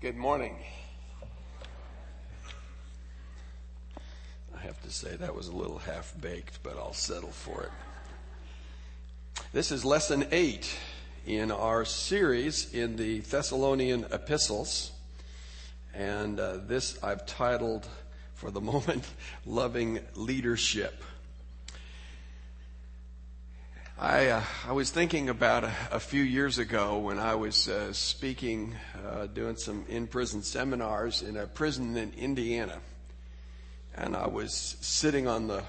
Good morning. I have to say that was a little half baked, but I'll settle for it. This is lesson eight in our series in the Thessalonian epistles. And uh, this I've titled, for the moment, Loving Leadership. I, uh, I was thinking about a, a, few years ago when I was uh, speaking, uh, doing some in prison seminars in a prison in Indiana. And I was sitting on the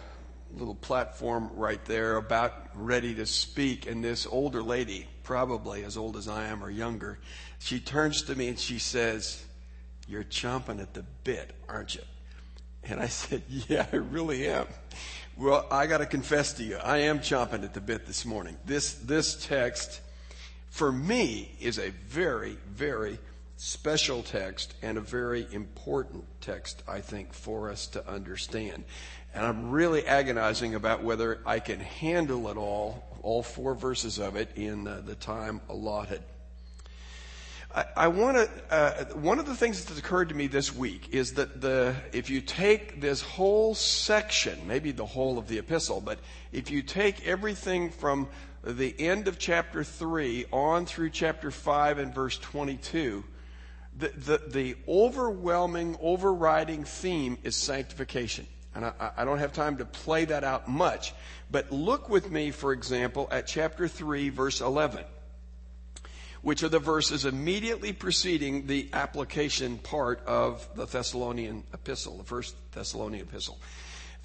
little platform right there, about ready to speak. And this older lady, probably as old as I am or younger, she turns to me and she says, You're chomping at the bit, aren't you? And I said, Yeah, I really am. Well, I got to confess to you, I am chomping at the bit this morning. This, this text, for me, is a very, very special text and a very important text, I think, for us to understand. And I'm really agonizing about whether I can handle it all, all four verses of it, in uh, the time allotted. I, want to. Uh, one of the things that's occurred to me this week is that the if you take this whole section, maybe the whole of the epistle, but if you take everything from the end of chapter three on through chapter five and verse twenty-two, the the, the overwhelming, overriding theme is sanctification. And I, I, don't have time to play that out much, but look with me, for example, at chapter 3, verse 11 which are the verses immediately preceding the application part of the Thessalonian epistle, the first Thessalonian epistle.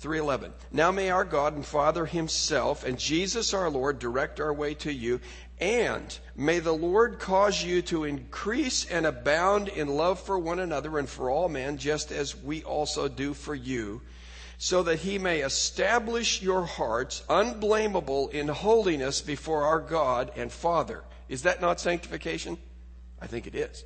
3:11 Now may our God and Father himself and Jesus our Lord direct our way to you and may the Lord cause you to increase and abound in love for one another and for all men just as we also do for you so that he may establish your hearts unblameable in holiness before our God and Father is that not sanctification? I think it is.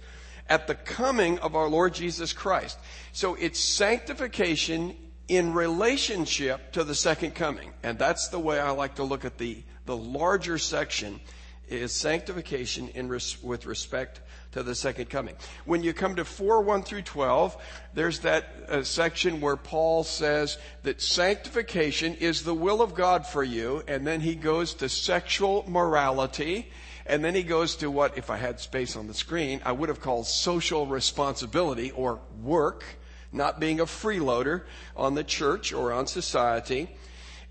At the coming of our Lord Jesus Christ. So it's sanctification in relationship to the second coming. And that's the way I like to look at the, the larger section is sanctification in res, with respect to the second coming. When you come to 4 1 through 12, there's that uh, section where Paul says that sanctification is the will of God for you, and then he goes to sexual morality and then he goes to what, if I had space on the screen, I would have called social responsibility or work, not being a freeloader on the church or on society.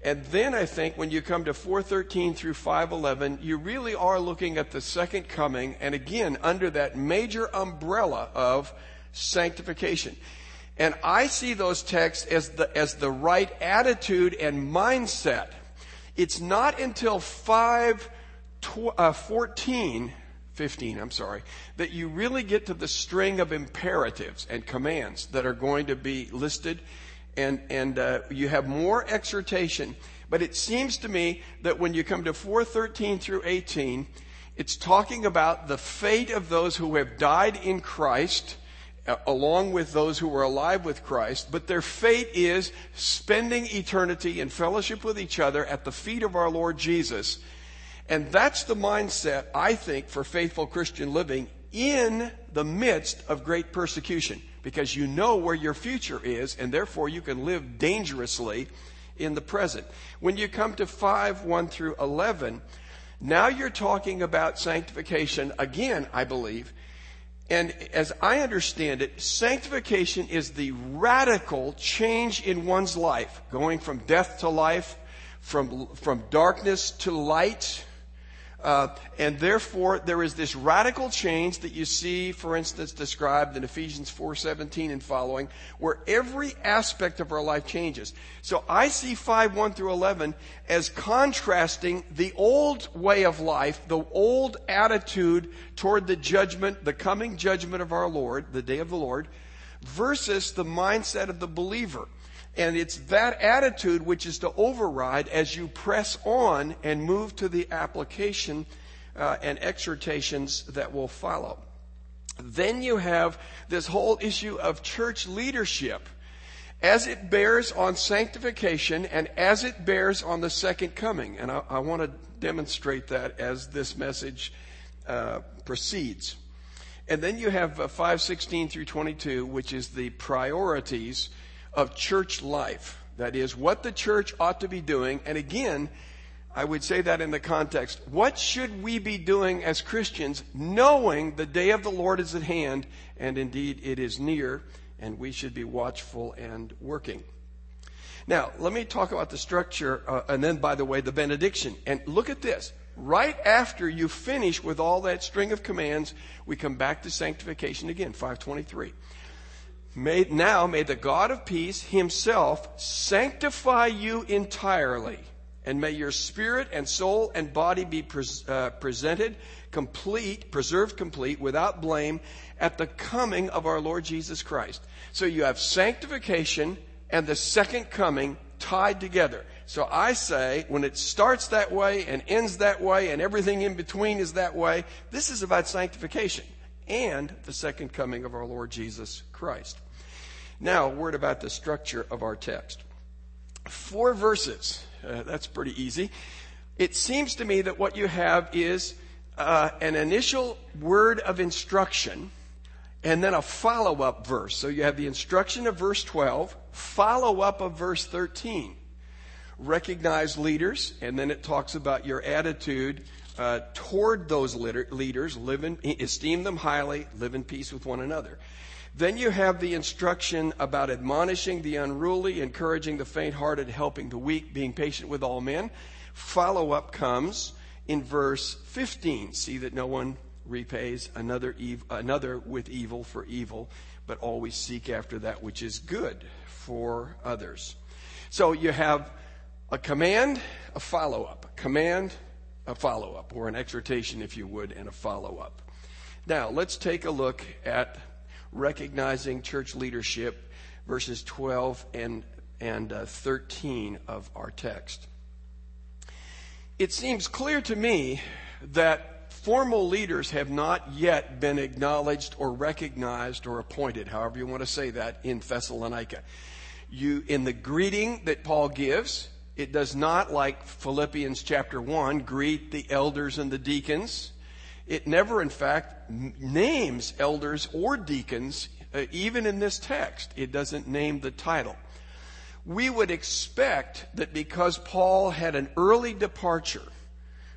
And then I think when you come to 413 through 511, you really are looking at the second coming, and again, under that major umbrella of sanctification. And I see those texts as the, as the right attitude and mindset. It's not until 5 tw- uh, 14, 15, I'm sorry, that you really get to the string of imperatives and commands that are going to be listed, and, and uh, you have more exhortation. But it seems to me that when you come to 413 through 18, it's talking about the fate of those who have died in Christ, uh, along with those who were alive with Christ, but their fate is spending eternity in fellowship with each other at the feet of our Lord Jesus and that's the mindset, I think, for faithful Christian living in the midst of great persecution. Because you know where your future is, and therefore you can live dangerously in the present. When you come to 5, 1 through 11, now you're talking about sanctification again, I believe. And as I understand it, sanctification is the radical change in one's life, going from death to life, from, from darkness to light, uh, and therefore, there is this radical change that you see, for instance, described in Ephesians 4:17 and following, where every aspect of our life changes. So I see 5 1 through 11 as contrasting the old way of life, the old attitude toward the judgment, the coming judgment of our Lord, the day of the Lord, versus the mindset of the believer. And it's that attitude which is to override as you press on and move to the application uh, and exhortations that will follow. Then you have this whole issue of church leadership as it bears on sanctification and as it bears on the second coming. And I, I want to demonstrate that as this message uh, proceeds. And then you have uh, 516 through 22, which is the priorities of church life. That is, what the church ought to be doing. And again, I would say that in the context. What should we be doing as Christians, knowing the day of the Lord is at hand, and indeed it is near, and we should be watchful and working? Now, let me talk about the structure, uh, and then, by the way, the benediction. And look at this. Right after you finish with all that string of commands, we come back to sanctification again, 523. May, now may the God of peace himself sanctify you entirely, and may your spirit and soul and body be pres, uh, presented complete, preserved complete, without blame, at the coming of our Lord Jesus Christ. So you have sanctification and the second coming tied together. So I say, when it starts that way and ends that way and everything in between is that way, this is about sanctification and the second coming of our Lord Jesus Christ. Now, a word about the structure of our text. Four verses. Uh, that's pretty easy. It seems to me that what you have is uh, an initial word of instruction and then a follow up verse. So you have the instruction of verse 12, follow up of verse 13. Recognize leaders, and then it talks about your attitude uh, toward those leaders, live in, esteem them highly, live in peace with one another. Then you have the instruction about admonishing the unruly, encouraging the faint hearted, helping the weak, being patient with all men. Follow up comes in verse 15. See that no one repays another, ev- another with evil for evil, but always seek after that which is good for others. So you have a command, a follow up. Command, a follow up, or an exhortation, if you would, and a follow up. Now, let's take a look at recognizing church leadership, verses 12 and, and uh, 13 of our text. It seems clear to me that formal leaders have not yet been acknowledged or recognized or appointed, however you want to say that, in Thessalonica. You, in the greeting that Paul gives, it does not, like Philippians chapter 1, greet the elders and the deacons. It never, in fact, names elders or deacons, uh, even in this text. It doesn't name the title. We would expect that because Paul had an early departure,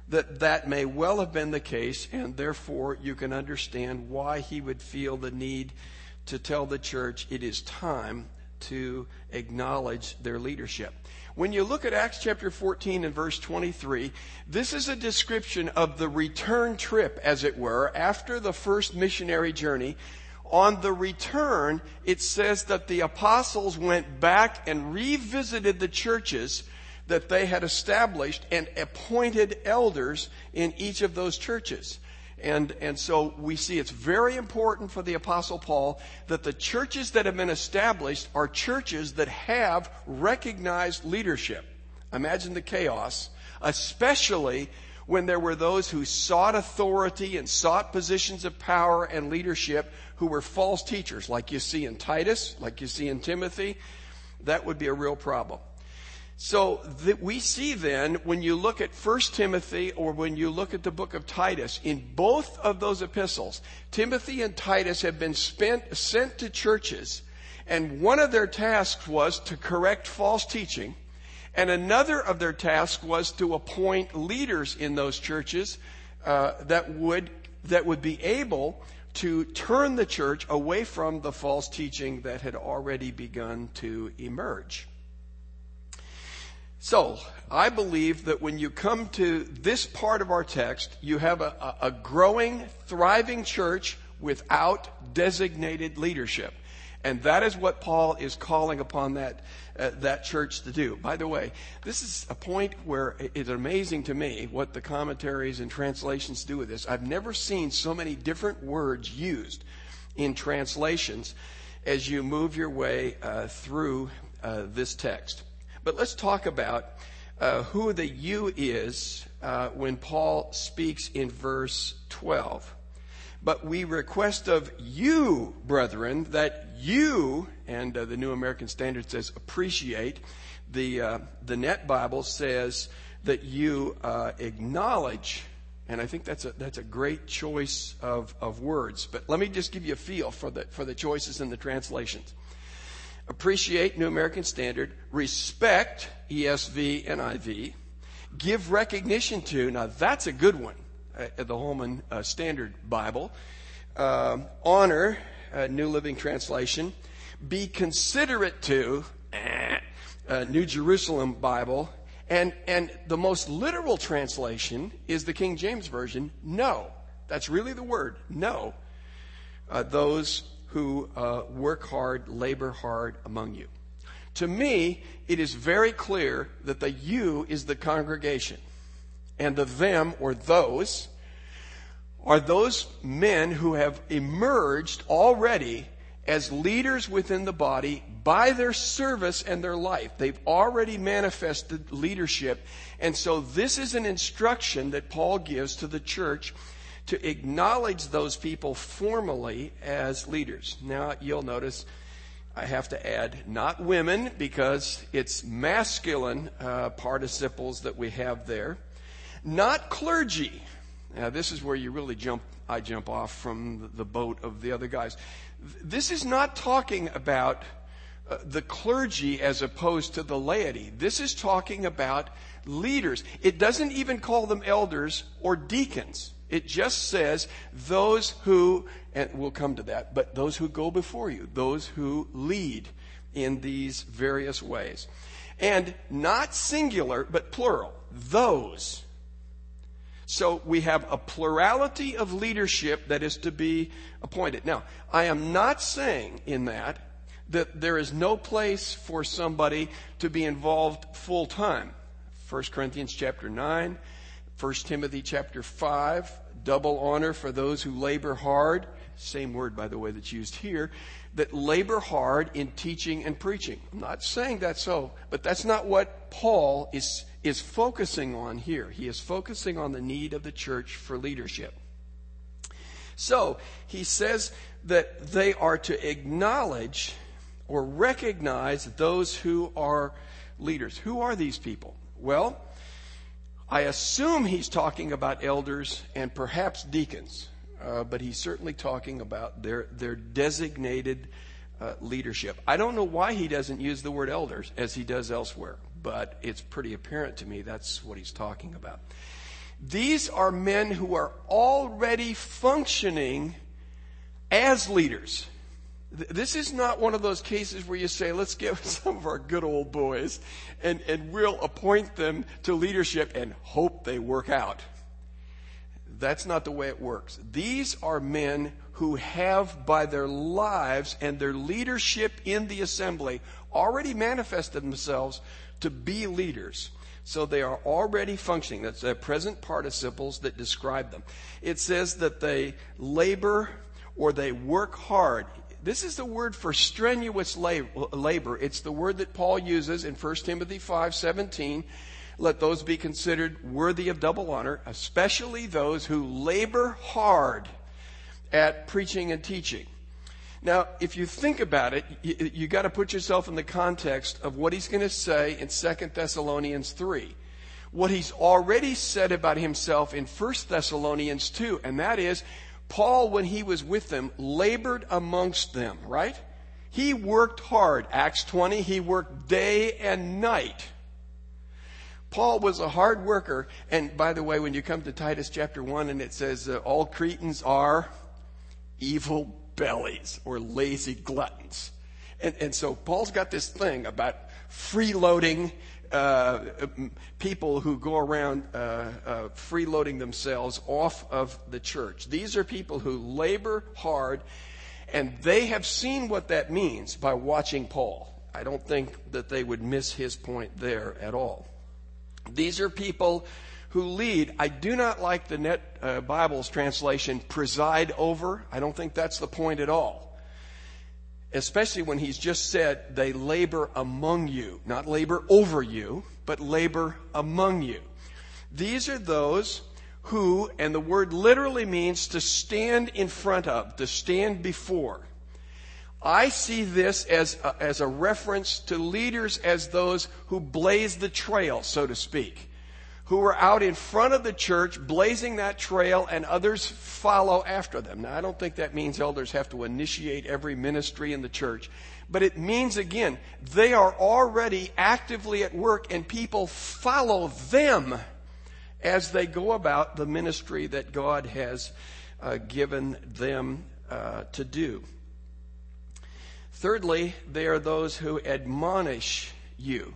that that may well have been the case, and therefore you can understand why he would feel the need to tell the church it is time to acknowledge their leadership. When you look at Acts chapter 14 and verse 23, this is a description of the return trip, as it were, after the first missionary journey. On the return, it says that the apostles went back and revisited the churches that they had established and appointed elders in each of those churches. And, and so we see it's very important for the Apostle Paul that the churches that have been established are churches that have recognized leadership. Imagine the chaos, especially when there were those who sought authority and sought positions of power and leadership who were false teachers, like you see in Titus, like you see in Timothy. That would be a real problem. So that we see then, when you look at 1 Timothy or when you look at the book of Titus, in both of those epistles, Timothy and Titus have been spent, sent to churches, and one of their tasks was to correct false teaching, and another of their tasks was to appoint leaders in those churches uh, that would that would be able to turn the church away from the false teaching that had already begun to emerge. So, I believe that when you come to this part of our text, you have a, a growing, thriving church without designated leadership. And that is what Paul is calling upon that, uh, that church to do. By the way, this is a point where it's amazing to me what the commentaries and translations do with this. I've never seen so many different words used in translations as you move your way uh, through uh, this text. But let's talk about uh, who the you is uh, when Paul speaks in verse 12. But we request of you, brethren, that you, and uh, the New American Standard says appreciate, the, uh, the Net Bible says that you uh, acknowledge And I think that's a, that's a great choice of, of words. But let me just give you a feel for the, for the choices in the translations. Appreciate New American Standard, respect ESV NIV, give recognition to, now that's a good one, uh, the Holman uh, Standard Bible, uh, honor, uh, New Living Translation, be considerate to, uh, New Jerusalem Bible, and, and the most literal translation is the King James Version, no. That's really the word, no. Uh, those who uh, work hard, labor hard among you. To me, it is very clear that the you is the congregation, and the them or those are those men who have emerged already as leaders within the body by their service and their life. They've already manifested leadership. And so this is an instruction that Paul gives to the church to acknowledge those people formally as leaders. Now, you'll notice I have to add not women because it's masculine uh, participles that we have there. Not clergy. Now, this is where you really jump, I jump off from the boat of the other guys. This is not talking about uh, the clergy as opposed to the laity. This is talking about leaders. It doesn't even call them elders or deacons. It just says those who, and we'll come to that, but those who go before you, those who lead in these various ways. And not singular, but plural. Those. So we have a plurality of leadership that is to be appointed. Now, I am not saying in that that there is no place for somebody to be involved full time. 1 Corinthians chapter 9, 1 Timothy chapter 5, double honor for those who labor hard. Same word, by the way, that's used here. That labor hard in teaching and preaching. I'm not saying that's so, but that's not what Paul is, is focusing on here. He is focusing on the need of the church for leadership. So, he says that they are to acknowledge or recognize those who are leaders. Who are these people? Well, I assume he's talking about elders and perhaps deacons, uh, but he's certainly talking about their, their designated uh, leadership. I don't know why he doesn't use the word elders as he does elsewhere, but it's pretty apparent to me that's what he's talking about. These are men who are already functioning as leaders. This is not one of those cases where you say, let's get some of our good old boys and, and we'll appoint them to leadership and hope they work out. That's not the way it works. These are men who have, by their lives and their leadership in the assembly, already manifested themselves to be leaders. So they are already functioning. That's the present participles that describe them. It says that they labor or they work hard. This is the word for strenuous labor. It's the word that Paul uses in 1 Timothy 5:17. Let those be considered worthy of double honor, especially those who labor hard at preaching and teaching. Now, if you think about it, you, you got to put yourself in the context of what he's going to say in 2 Thessalonians 3. What he's already said about himself in 1 Thessalonians 2, and that is, Paul, when he was with them, labored amongst them, right? He worked hard. Acts 20, he worked day and night. Paul was a hard worker. And by the way, when you come to Titus chapter 1 and it says, uh, all Cretans are evil bellies or lazy gluttons. And, and so Paul's got this thing about freeloading uh, people who go around uh, uh, freeloading themselves off of the church. These are people who labor hard, and they have seen what that means by watching Paul. I don't think that they would miss his point there at all. These are people who lead. I do not like the Net uh, Bible's translation, preside over. I don't think that's the point at all. Especially when he's just said, they labor among you. Not labor over you, but labor among you. These are those who, and the word literally means to stand in front of, to stand before. I see this as a, as a reference to leaders as those who blaze the trail, so to speak who are out in front of the church blazing that trail and others follow after them. Now, I don't think that means elders have to initiate every ministry in the church, but it means again, they are already actively at work and people follow them as they go about the ministry that God has uh, given them uh, to do. Thirdly, they are those who admonish you.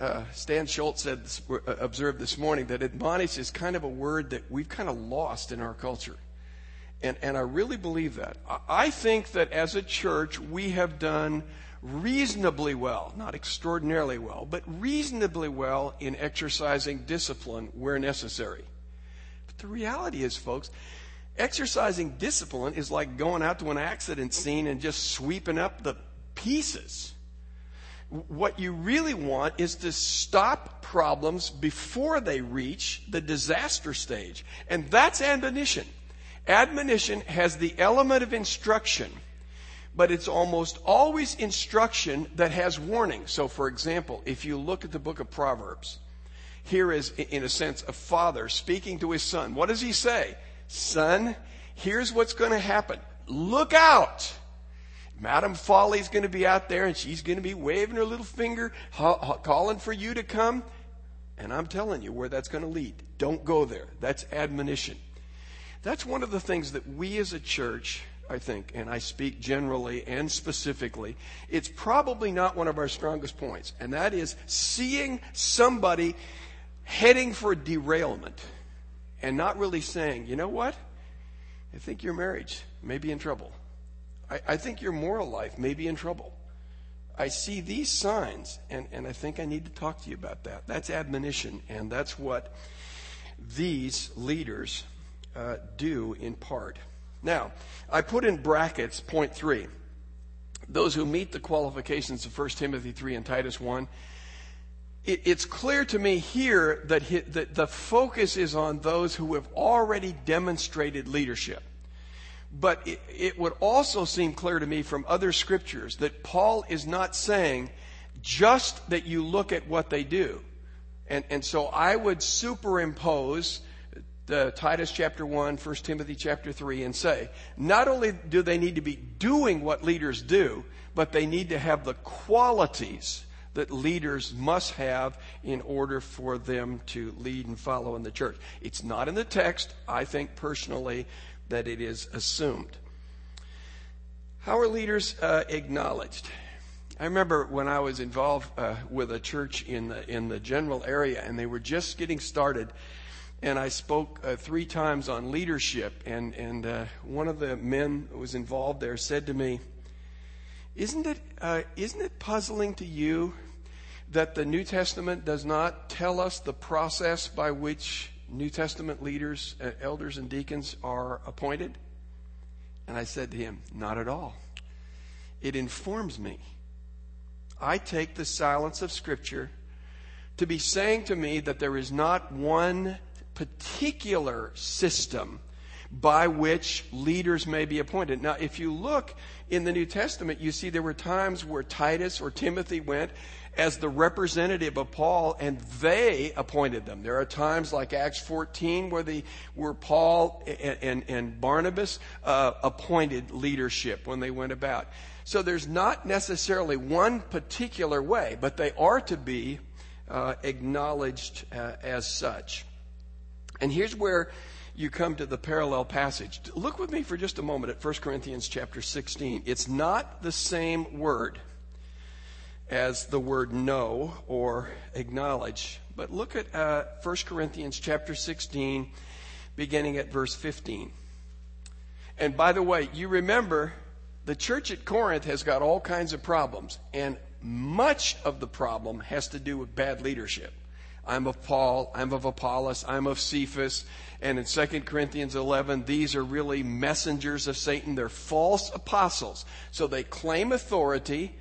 Uh, Stan Schultz said, uh, observed this morning that admonish is kind of a word that we've kind of lost in our culture. And, and I really believe that. I think that as a church, we have done reasonably well, not extraordinarily well, but reasonably well in exercising discipline where necessary. But the reality is, folks, exercising discipline is like going out to an accident scene and just sweeping up the pieces. What you really want is to stop problems before they reach the disaster stage. And that's admonition. Admonition has the element of instruction but it's almost always instruction that has warning. So, for example, if you look at the book of Proverbs, here is, in a sense, a father speaking to his son. What does he say? Son, here's what's going to happen. Look out! Madam Folly's going to be out there and she's going to be waving her little finger, calling for you to come. And I'm telling you where that's going to lead. Don't go there. That's admonition. That's one of the things that we as a church I think, and I speak generally and specifically, it's probably not one of our strongest points, and that is seeing somebody heading for derailment and not really saying, you know what? I think your marriage may be in trouble. I, I think your moral life may be in trouble. I see these signs, and, and I think I need to talk to you about that. That's admonition, and that's what these leaders uh, do in part. Now, I put in brackets point three. Those who meet the qualifications of 1 Timothy 3 and Titus 1. It, it's clear to me here that, he, that the focus is on those who have already demonstrated leadership. But it, it would also seem clear to me from other scriptures that Paul is not saying just that you look at what they do. And, and so I would superimpose the Titus chapter 1, 1 Timothy chapter 3 and say, not only do they need to be doing what leaders do, but they need to have the qualities that leaders must have in order for them to lead and follow in the church. It's not in the text. I think personally that it is assumed. How are leaders uh, acknowledged? I remember when I was involved uh, with a church in the in the general area, and they were just getting started and I spoke uh, three times on leadership. And, and uh, one of the men who was involved there said to me, Isn't it, uh, isn't it puzzling to you that the New Testament does not tell us the process by which New Testament leaders, uh, elders, and deacons are appointed? And I said to him, Not at all. It informs me. I take the silence of Scripture to be saying to me that there is not one particular system by which leaders may be appointed. Now, if you look in the New Testament, you see there were times where Titus or Timothy went as the representative of Paul and they appointed them. There are times like Acts 14 where the where Paul and, and, and Barnabas uh, appointed leadership when they went about. So there's not necessarily one particular way, but they are to be uh, acknowledged uh, as such. And here's where you come to the parallel passage. Look with me for just a moment at 1 Corinthians chapter 16. It's not the same word as the word know or acknowledge, but look at uh, 1 Corinthians chapter 16, beginning at verse 15. And by the way, you remember the church at Corinth has got all kinds of problems, and much of the problem has to do with bad leadership. I'm of Paul, I'm of Apollos, I'm of Cephas. And in 2 Corinthians 11, these are really messengers of Satan. They're false apostles. So they claim authority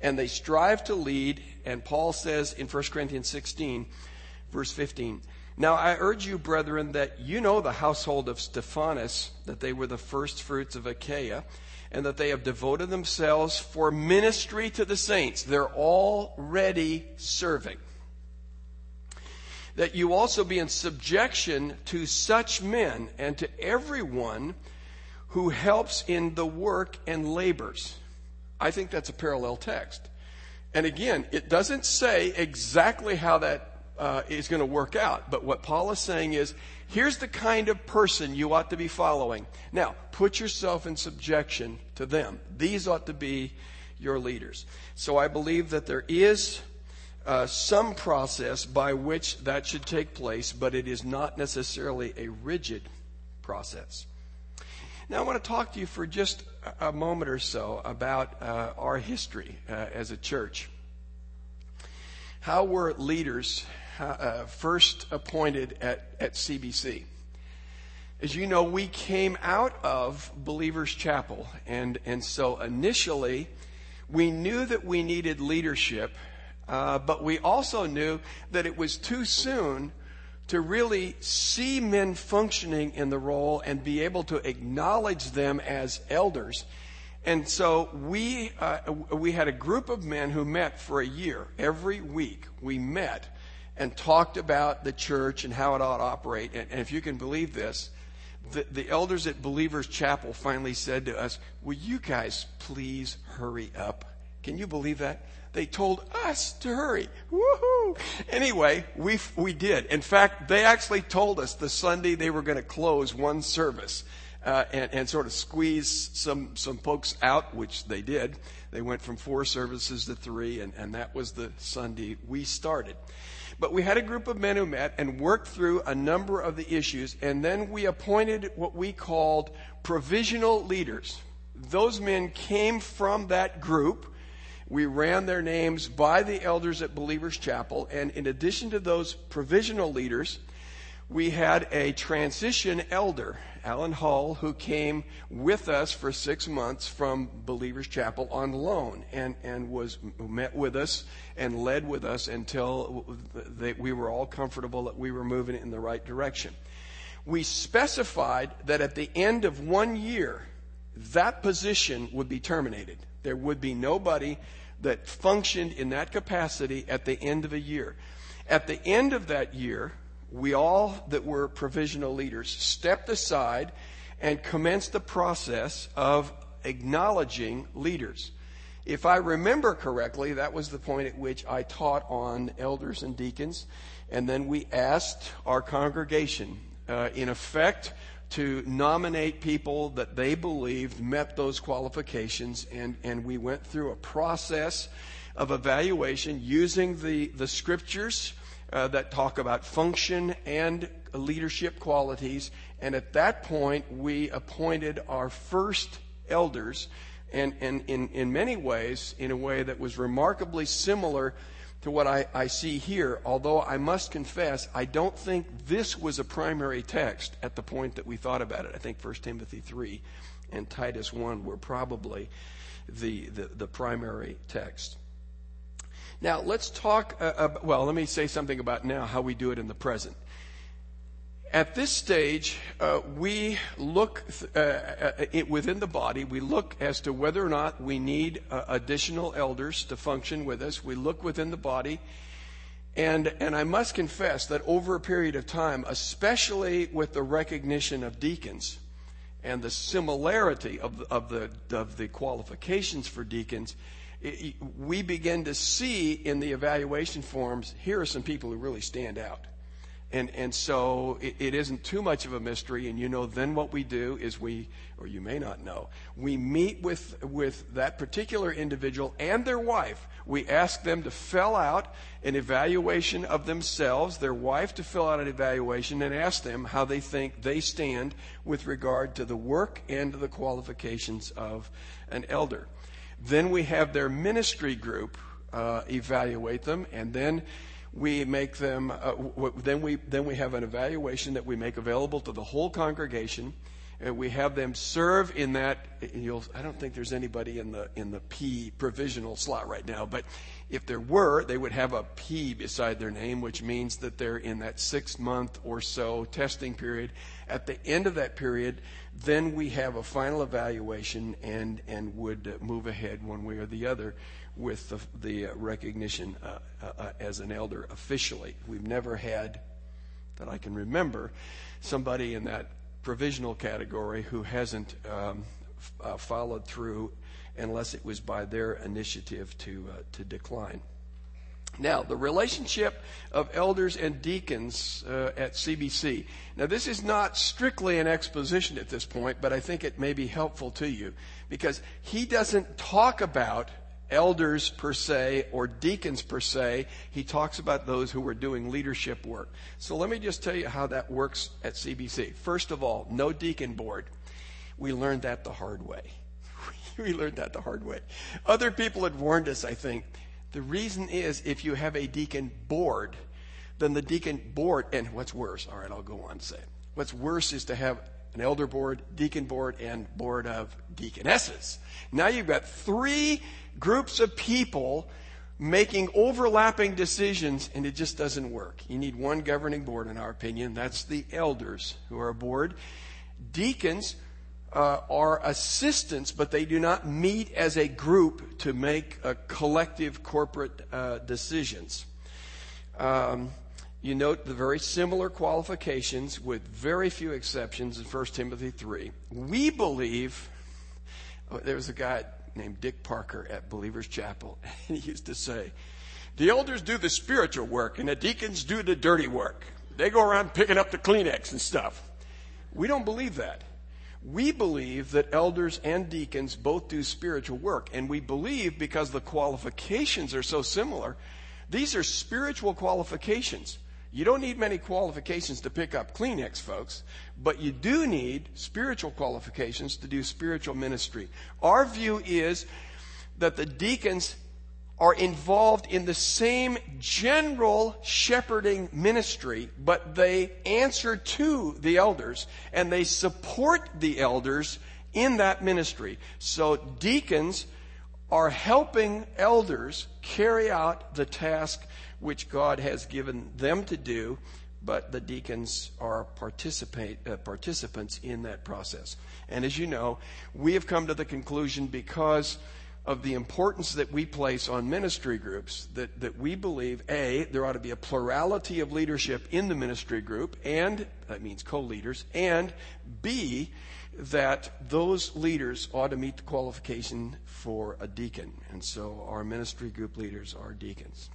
and they strive to lead. And Paul says in 1 Corinthians 16, verse 15, Now I urge you, brethren, that you know the household of Stephanas, that they were the first fruits of Achaia, and that they have devoted themselves for ministry to the saints. They're already serving. that you also be in subjection to such men and to everyone who helps in the work and labors. I think that's a parallel text. And again, it doesn't say exactly how that uh, is going to work out. But what Paul is saying is, here's the kind of person you ought to be following. Now, put yourself in subjection to them. These ought to be your leaders. So I believe that there is uh, some process by which that should take place, but it is not necessarily a rigid process. Now, I want to talk to you for just a moment or so about uh, our history uh, as a church. How were leaders uh, first appointed at, at CBC? As you know, we came out of Believers Chapel, and, and so initially we knew that we needed leadership, uh, but we also knew that it was too soon to really see men functioning in the role and be able to acknowledge them as elders. And so we, uh, we had a group of men who met for a year. Every week we met and talked about the church and how it ought to operate. And, and if you can believe this, the, the elders at Believers Chapel finally said to us, Will you guys please hurry up? Can you believe that? They told us to hurry. Woohoo! Anyway, we, we did. In fact, they actually told us the Sunday they were going to close one service. Uh, and, and, sort of squeeze some, some folks out, which they did. They went from four services to three, and, and that was the Sunday we started. But we had a group of men who met and worked through a number of the issues, and then we appointed what we called provisional leaders. Those men came from that group we ran their names by the elders at Believers Chapel. And in addition to those provisional leaders, we had a transition elder, Alan Hull, who came with us for six months from Believers Chapel on loan and, and was met with us and led with us until they, we were all comfortable that we were moving in the right direction. We specified that at the end of one year, that position would be terminated. There would be nobody that functioned in that capacity at the end of a year. At the end of that year, we all that were provisional leaders stepped aside and commenced the process of acknowledging leaders. If I remember correctly, that was the point at which I taught on elders and deacons, and then we asked our congregation, uh, in effect, to nominate people that they believed met those qualifications, and, and we went through a process of evaluation using the, the scriptures uh, that talk about function and leadership qualities. And at that point, we appointed our first elders, and, and in, in many ways, in a way that was remarkably similar to what I, I see here, although I must confess, I don't think this was a primary text at the point that we thought about it. I think 1 Timothy 3 and Titus 1 were probably the, the, the primary text. Now, let's talk, uh, uh, well, let me say something about now how we do it in the present. At this stage, uh, we look uh, uh, it, within the body, we look as to whether or not we need uh, additional elders to function with us. We look within the body. And, and I must confess that over a period of time, especially with the recognition of deacons and the similarity of, of, the, of the qualifications for deacons, it, we begin to see in the evaluation forms here are some people who really stand out. And, and so it, it isn't too much of a mystery. And you know, then what we do is we, or you may not know, we meet with, with that particular individual and their wife. We ask them to fill out an evaluation of themselves, their wife to fill out an evaluation, and ask them how they think they stand with regard to the work and the qualifications of an elder. Then we have their ministry group uh, evaluate them, and then we make them, uh, w- then, we, then we have an evaluation that we make available to the whole congregation. And we have them serve in that. I don't think there's anybody in the in the P provisional slot right now, but if there were, they would have a P beside their name, which means that they're in that six month or so testing period. At the end of that period, then we have a final evaluation and, and would move ahead one way or the other with the, the recognition uh, uh, as an elder officially. We've never had, that I can remember, somebody in that provisional category who hasn't um, f- uh, followed through unless it was by their initiative to, uh, to decline. Now, the relationship of elders and deacons uh, at CBC. Now, this is not strictly an exposition at this point, but I think it may be helpful to you because he doesn't talk about elders per se or deacons per se. He talks about those who are doing leadership work. So let me just tell you how that works at CBC. First of all, no deacon board. We learned that the hard way. we learned that the hard way. Other people had warned us, I think. The reason is if you have a deacon board, then the deacon board, and what's worse, all right, I'll go on and say, what's worse is to have an elder board, deacon board, and board of deaconesses. Now you've got three groups of people making overlapping decisions, and it just doesn't work. You need one governing board, in our opinion. That's the elders who are a board. Deacons uh, are assistants, but they do not meet as a group to make uh, collective corporate uh, decisions. Um, you note the very similar qualifications with very few exceptions in 1 Timothy 3. We believe, oh, there was a guy named Dick Parker at Believers Chapel, and he used to say, the elders do the spiritual work and the deacons do the dirty work. They go around picking up the Kleenex and stuff. We don't believe that. We believe that elders and deacons both do spiritual work, and we believe because the qualifications are so similar, these are spiritual qualifications. You don't need many qualifications to pick up Kleenex, folks, but you do need spiritual qualifications to do spiritual ministry. Our view is that the deacons are involved in the same general shepherding ministry, but they answer to the elders and they support the elders in that ministry. So deacons are helping elders carry out the task which God has given them to do, but the deacons are uh, participants in that process. And as you know, we have come to the conclusion because of the importance that we place on ministry groups that, that we believe A, there ought to be a plurality of leadership in the ministry group, and that means co leaders, and B, that those leaders ought to meet the qualification for a deacon. And so our ministry group leaders are deacons.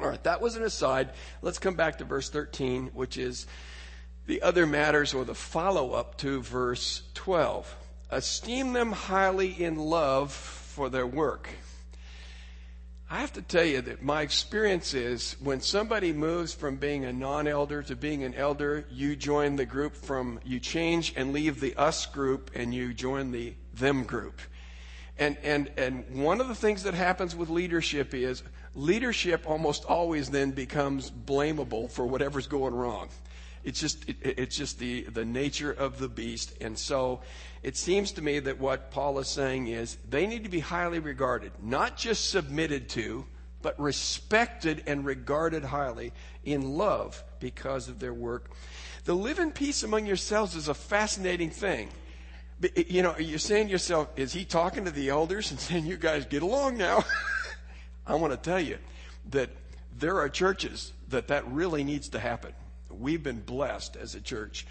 All right, that was an aside. Let's come back to verse 13, which is the other matters or the follow up to verse 12. Esteem them highly in love for their work. I have to tell you that my experience is when somebody moves from being a non elder to being an elder, you join the group from, you change and leave the us group and you join the them group. And, and, and one of the things that happens with leadership is leadership almost always then becomes blamable for whatever's going wrong. It's just, it, it's just the, the nature of the beast. And so it seems to me that what Paul is saying is they need to be highly regarded, not just submitted to, but respected and regarded highly in love because of their work. The live in peace among yourselves is a fascinating thing. You know, you're saying to yourself, is he talking to the elders and saying, you guys get along now? I want to tell you that there are churches that that really needs to happen. We've been blessed as a church.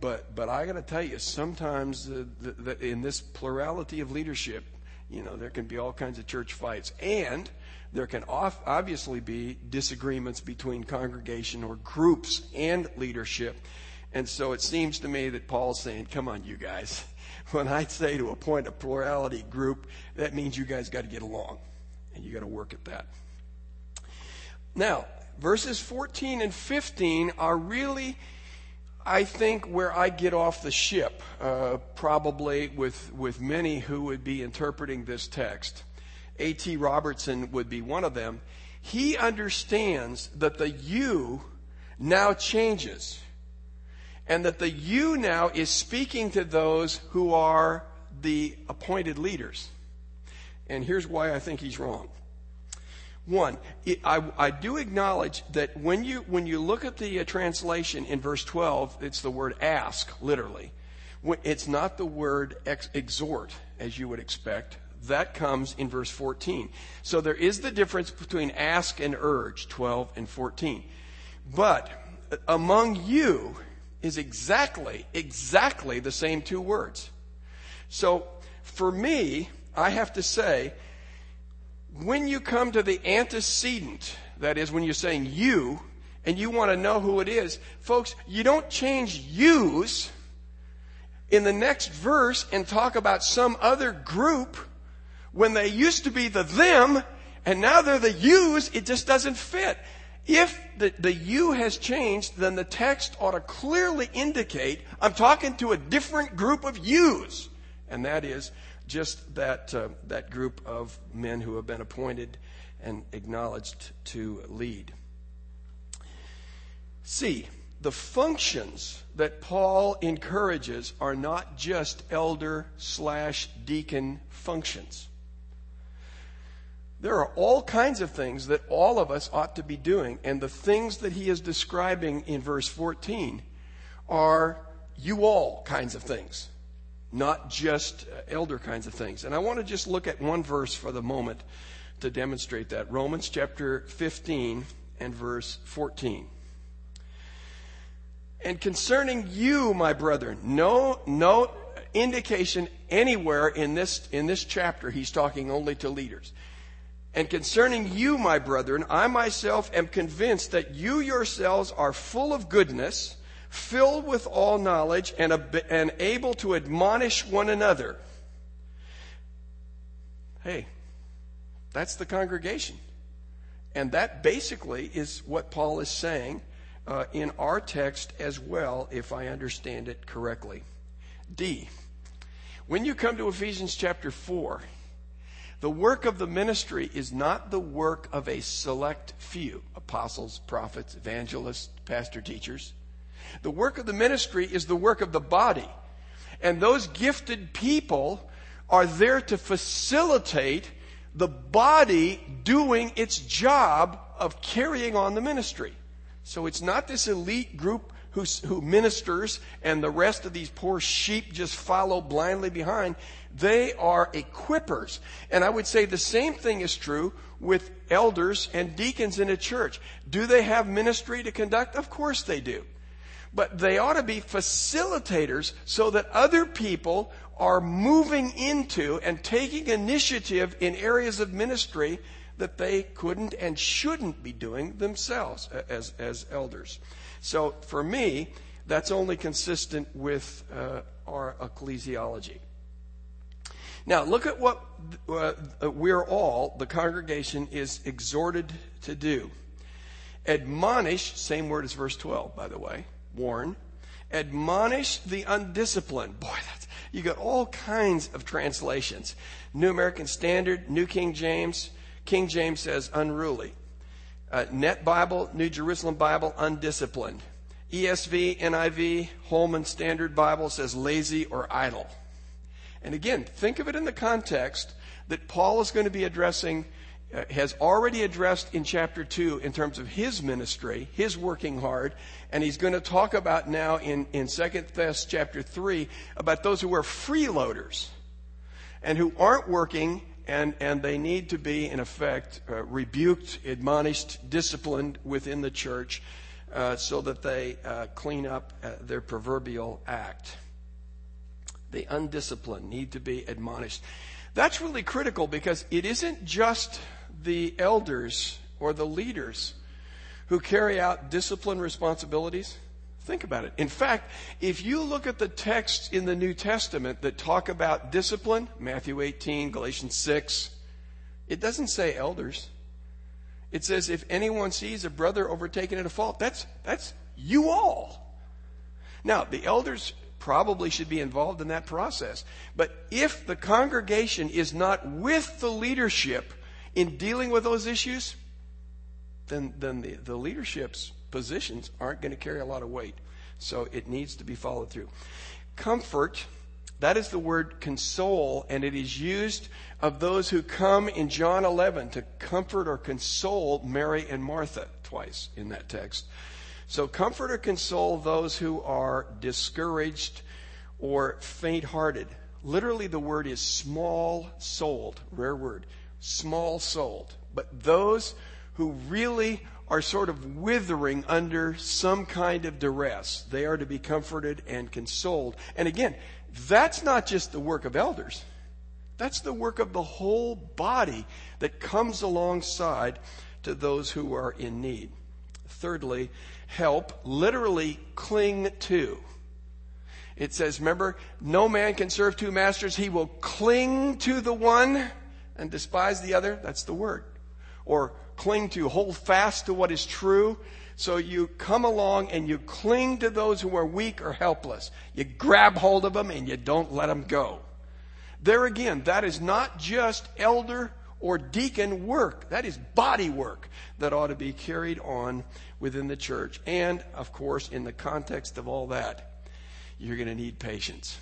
But, but I got to tell you, sometimes uh, the, the, in this plurality of leadership, you know, there can be all kinds of church fights. And there can off, obviously be disagreements between congregation or groups and leadership. And so it seems to me that Paul's saying, come on, you guys. When I say to appoint a plurality group, that means you guys got to get along. And you got to work at that. Now, verses 14 and 15 are really, I think, where I get off the ship, uh, probably with, with many who would be interpreting this text. A.T. Robertson would be one of them. He understands that the you now changes and that the you now is speaking to those who are the appointed leaders. And here's why I think he's wrong. One, it, I, I, do acknowledge that when you, when you look at the uh, translation in verse 12, it's the word ask, literally. It's not the word ex- exhort, as you would expect. That comes in verse 14. So there is the difference between ask and urge, 12 and 14. But among you is exactly, exactly the same two words. So for me, I have to say, when you come to the antecedent, that is, when you're saying you, and you want to know who it is, folks, you don't change yous in the next verse and talk about some other group when they used to be the them and now they're the yous, it just doesn't fit. If the, the you has changed, then the text ought to clearly indicate I'm talking to a different group of yous. And that is just that, uh, that group of men who have been appointed and acknowledged to lead. See, the functions that Paul encourages are not just elder slash deacon functions. There are all kinds of things that all of us ought to be doing, and the things that he is describing in verse 14 are you all kinds of things, not just uh, elder kinds of things. And I want to just look at one verse for the moment to demonstrate that Romans chapter 15 and verse 14. And concerning you, my brethren, no, no indication anywhere in this, in this chapter, he's talking only to leaders. And concerning you, my brethren, I myself am convinced that you yourselves are full of goodness, filled with all knowledge, and, and able to admonish one another. Hey, that's the congregation. And that basically is what Paul is saying uh, in our text as well, if I understand it correctly. D. When you come to Ephesians chapter 4, the work of the ministry is not the work of a select few apostles, prophets, evangelists, pastor teachers. The work of the ministry is the work of the body. And those gifted people are there to facilitate the body doing its job of carrying on the ministry. So it's not this elite group who, who ministers and the rest of these poor sheep just follow blindly behind. They are equippers. And I would say the same thing is true with elders and deacons in a church. Do they have ministry to conduct? Of course they do. But they ought to be facilitators so that other people are moving into and taking initiative in areas of ministry that they couldn't and shouldn't be doing themselves as, as elders. So for me, that's only consistent with uh, our ecclesiology. Now, look at what uh, we're all, the congregation, is exhorted to do. Admonish, same word as verse 12, by the way, warn. Admonish the undisciplined. Boy, that's, you got all kinds of translations. New American Standard, New King James, King James says unruly. Uh, Net Bible, New Jerusalem Bible, undisciplined. ESV, NIV, Holman Standard Bible says lazy or idle. And again, think of it in the context that Paul is going to be addressing, has already addressed in chapter 2 in terms of his ministry, his working hard, and he's going to talk about now in, in 2 Thess chapter 3 about those who are freeloaders and who aren't working and, and they need to be, in effect, uh, rebuked, admonished, disciplined within the church uh, so that they uh, clean up uh, their proverbial act. The undisciplined need to be admonished. That's really critical because it isn't just the elders or the leaders who carry out discipline responsibilities. Think about it. In fact, if you look at the texts in the New Testament that talk about discipline, Matthew 18, Galatians 6, it doesn't say elders. It says if anyone sees a brother overtaken in a fault, that's, that's you all. Now, the elders probably should be involved in that process. But if the congregation is not with the leadership in dealing with those issues, then, then the, the leadership's positions aren't going to carry a lot of weight. So it needs to be followed through. Comfort, that is the word console, and it is used of those who come in John 11 to comfort or console Mary and Martha twice in that text. So comfort or console those who are discouraged or faint hearted. Literally, the word is small souled, rare word, small souled. But those who really are sort of withering under some kind of duress, they are to be comforted and consoled. And again, that's not just the work of elders. That's the work of the whole body that comes alongside to those who are in need. Thirdly, help, literally cling to. It says, remember, no man can serve two masters. He will cling to the one and despise the other. That's the word. Or cling to, hold fast to what is true. So you come along and you cling to those who are weak or helpless. You grab hold of them and you don't let them go. There again, that is not just elder or deacon work. That is body work that ought to be carried on within the church. And, of course, in the context of all that, you're going to need patience.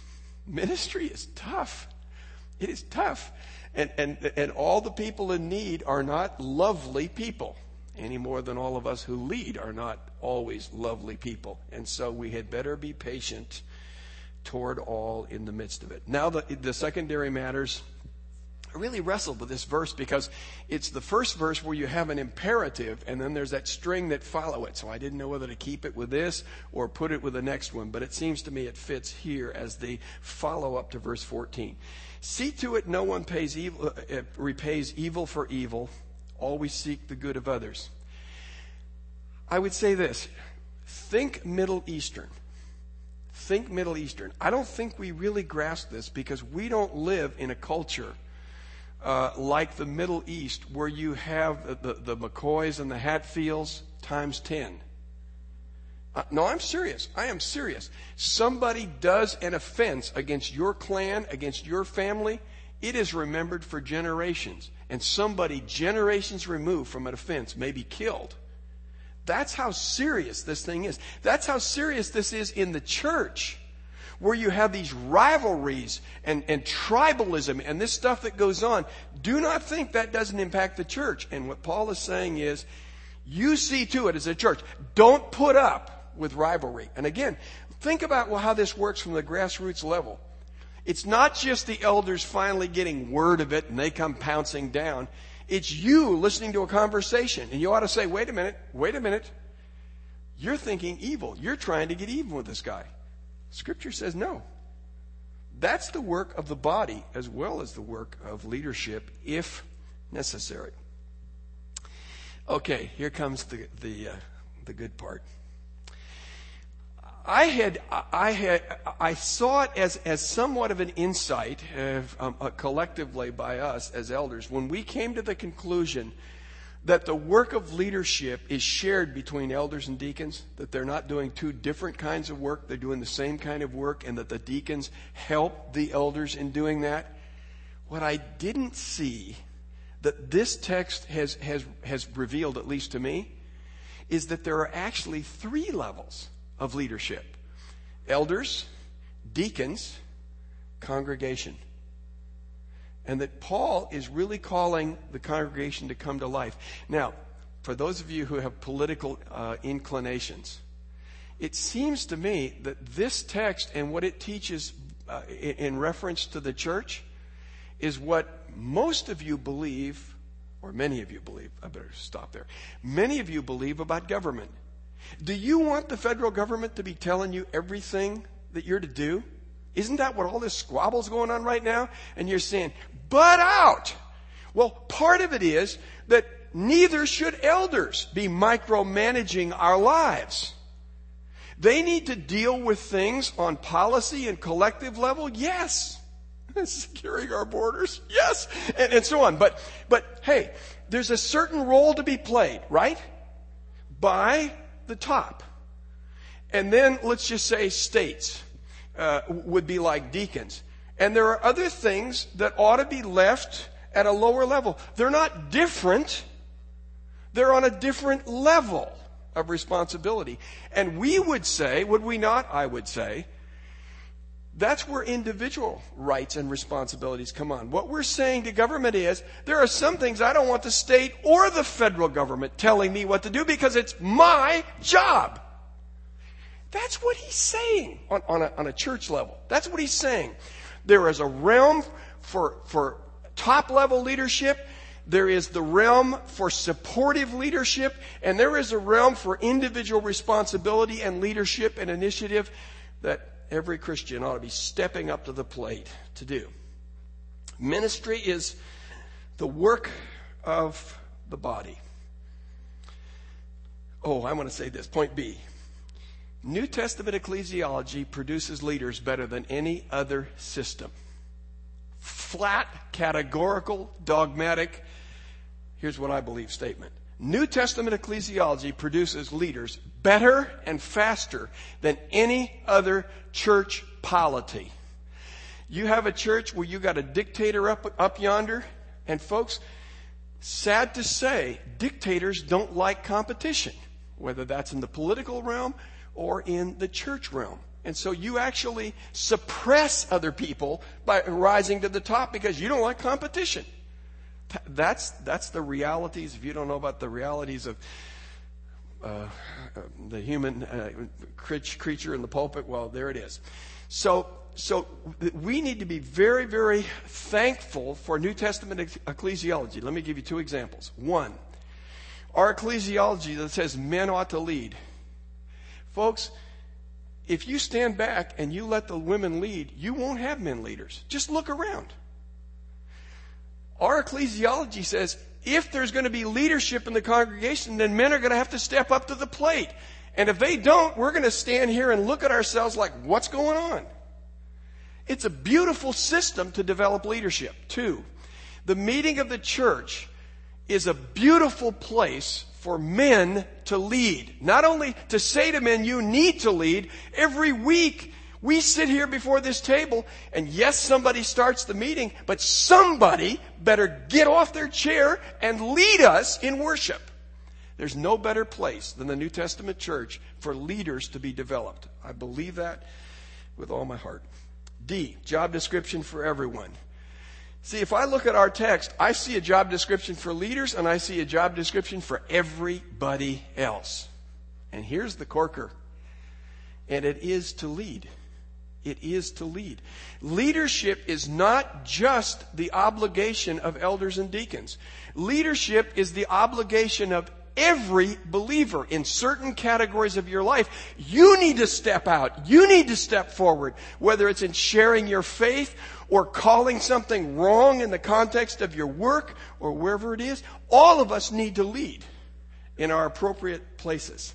Ministry is tough. It is tough. And, and, and all the people in need are not lovely people any more than all of us who lead are not always lovely people. And so we had better be patient toward all in the midst of it. Now, the, the secondary matters. I really wrestled with this verse because it's the first verse where you have an imperative and then there's that string that follow it. So I didn't know whether to keep it with this or put it with the next one, but it seems to me it fits here as the follow up to verse 14. See to it no one pays evil, uh, repays evil for evil. Always seek the good of others. I would say this think Middle Eastern. Think Middle Eastern. I don't think we really grasp this because we don't live in a culture uh, like the Middle East where you have the, the, the McCoys and the Hatfields times 10. Uh, no, I'm serious. I am serious. Somebody does an offense against your clan, against your family, it is remembered for generations. And somebody generations removed from an offense may be killed. That's how serious this thing is. That's how serious this is in the church, where you have these rivalries and, and tribalism and this stuff that goes on. Do not think that doesn't impact the church. And what Paul is saying is, you see to it as a church. Don't put up with rivalry. And again, think about well, how this works from the grassroots level. It's not just the elders finally getting word of it and they come pouncing down. It's you listening to a conversation and you ought to say, wait a minute, wait a minute. You're thinking evil. You're trying to get even with this guy. Scripture says no. That's the work of the body as well as the work of leadership if necessary. Okay, here comes the, the, uh, the good part. I had, I had, I saw it as, as somewhat of an insight, uh, um, uh, collectively by us as elders, when we came to the conclusion that the work of leadership is shared between elders and deacons, that they're not doing two different kinds of work, they're doing the same kind of work, and that the deacons help the elders in doing that. What I didn't see that this text has, has, has revealed, at least to me, is that there are actually three levels of leadership elders, deacons, congregation. And that Paul is really calling the congregation to come to life. Now, for those of you who have political uh, inclinations, it seems to me that this text and what it teaches uh, in, in reference to the church is what most of you believe, or many of you believe, I better stop there. Many of you believe about government. Do you want the federal government to be telling you everything that you're to do? Isn't that what all this squabble's going on right now? And you're saying, but out. Well, part of it is that neither should elders be micromanaging our lives. They need to deal with things on policy and collective level, yes. Securing our borders, yes, and, and so on. But, but hey, there's a certain role to be played, right? By the top. And then let's just say states uh, would be like deacons. And there are other things that ought to be left at a lower level. They're not different. They're on a different level of responsibility. And we would say, would we not? I would say, that's where individual rights and responsibilities come on. What we're saying to government is there are some things I don't want the state or the federal government telling me what to do because it's my job. That's what he's saying on, on, a, on a church level. That's what he's saying. There is a realm for, for top level leadership. There is the realm for supportive leadership, and there is a realm for individual responsibility and leadership and initiative that every Christian ought to be stepping up to the plate to do. Ministry is the work of the body. Oh, I want to say this. Point B. New Testament ecclesiology produces leaders better than any other system. Flat, categorical, dogmatic, here's what I believe statement. New Testament ecclesiology produces leaders better and faster than any other church polity. You have a church where you got a dictator up, up yonder, and folks, sad to say, dictators don't like competition, whether that's in the political realm or in the church realm. And so you actually suppress other people by rising to the top because you don't like competition. That's, that's the realities. If you don't know about the realities of uh, the human uh, creature in the pulpit, well, there it is. So, so we need to be very, very thankful for New Testament ecclesiology. Let me give you two examples. One, our ecclesiology that says men ought to lead. Folks, if you stand back and you let the women lead, you won't have men leaders. Just look around. Our ecclesiology says if there's going to be leadership in the congregation, then men are going to have to step up to the plate. And if they don't, we're going to stand here and look at ourselves like, what's going on? It's a beautiful system to develop leadership. Two, the meeting of the church is a beautiful place for men to lead. Not only to say to men, you need to lead, every week we sit here before this table, and yes, somebody starts the meeting, but somebody better get off their chair and lead us in worship. There's no better place than the New Testament church for leaders to be developed. I believe that with all my heart. D, job description for everyone. See, if I look at our text, I see a job description for leaders and I see a job description for everybody else. And here's the corker. And it is to lead. It is to lead. Leadership is not just the obligation of elders and deacons. Leadership is the obligation of every believer in certain categories of your life. You need to step out. You need to step forward, whether it's in sharing your faith or calling something wrong in the context of your work or wherever it is. All of us need to lead in our appropriate places.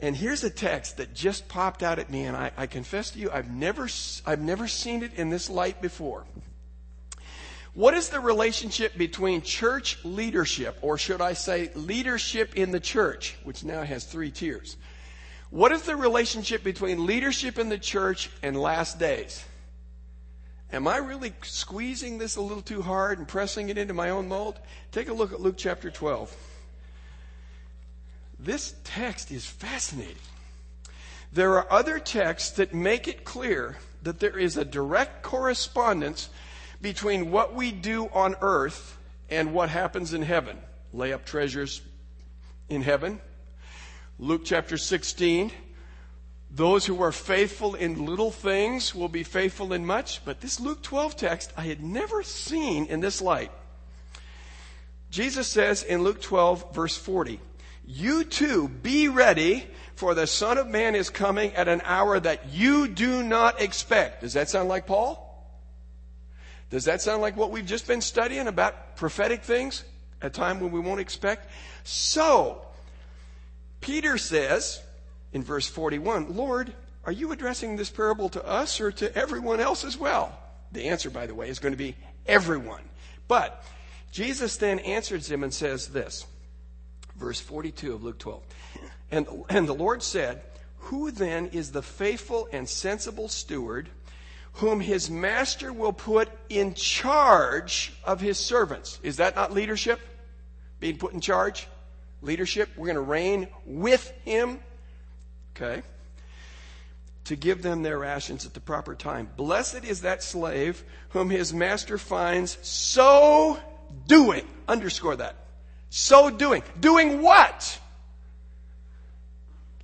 And here's a text that just popped out at me, and I, I, confess to you, I've never, I've never seen it in this light before. What is the relationship between church leadership, or should I say leadership in the church, which now has three tiers? What is the relationship between leadership in the church and last days? Am I really squeezing this a little too hard and pressing it into my own mold? Take a look at Luke chapter 12. This text is fascinating. There are other texts that make it clear that there is a direct correspondence between what we do on earth and what happens in heaven. Lay up treasures in heaven. Luke chapter 16. Those who are faithful in little things will be faithful in much. But this Luke 12 text I had never seen in this light. Jesus says in Luke 12 verse 40, you too be ready, for the Son of Man is coming at an hour that you do not expect. Does that sound like Paul? Does that sound like what we've just been studying about prophetic things? A time when we won't expect? So, Peter says in verse 41, Lord, are you addressing this parable to us or to everyone else as well? The answer, by the way, is going to be everyone. But Jesus then answers him and says this verse 42 of Luke 12. And, and the Lord said, Who then is the faithful and sensible steward whom his master will put in charge of his servants? Is that not leadership? Being put in charge? Leadership? We're going to reign with him? Okay. To give them their rations at the proper time. Blessed is that slave whom his master finds so doing. Underscore that so doing. Doing what?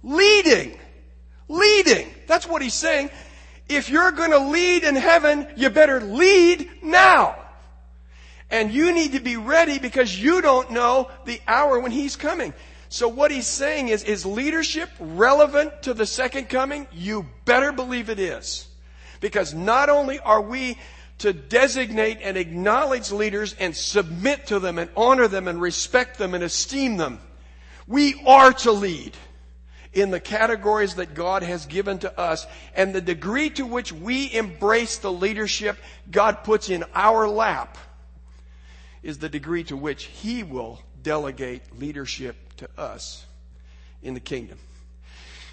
Leading. Leading. That's what he's saying. If you're going to lead in heaven, you better lead now. And you need to be ready because you don't know the hour when he's coming. So what he's saying is, is leadership relevant to the second coming? You better believe it is. Because not only are we to designate and acknowledge leaders and submit to them and honor them and respect them and esteem them, we are to lead in the categories that God has given to us. And the degree to which we embrace the leadership God puts in our lap is the degree to which He will delegate leadership to us in the kingdom.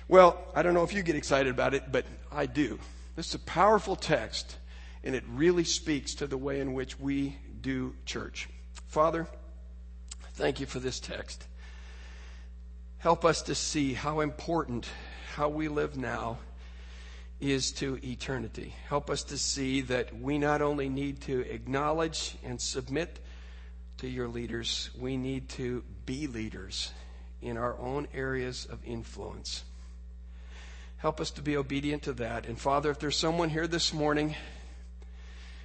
Well, I don't know if you get excited about it, but I do. This is a powerful text, and it really speaks to the way in which we do church. Father, thank you for this text. Help us to see how important how we live now is to eternity. Help us to see that we not only need to acknowledge and submit to your leaders, we need to be leaders in our own areas of influence. Help us to be obedient to that. And Father, if there's someone here this morning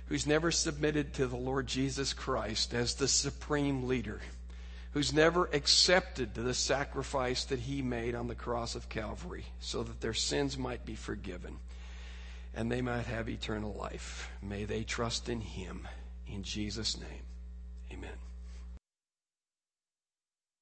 who's never submitted to the Lord Jesus Christ as the supreme leader, who's never accepted the sacrifice that he made on the cross of Calvary so that their sins might be forgiven and they might have eternal life. May they trust in him. In Jesus' name, amen.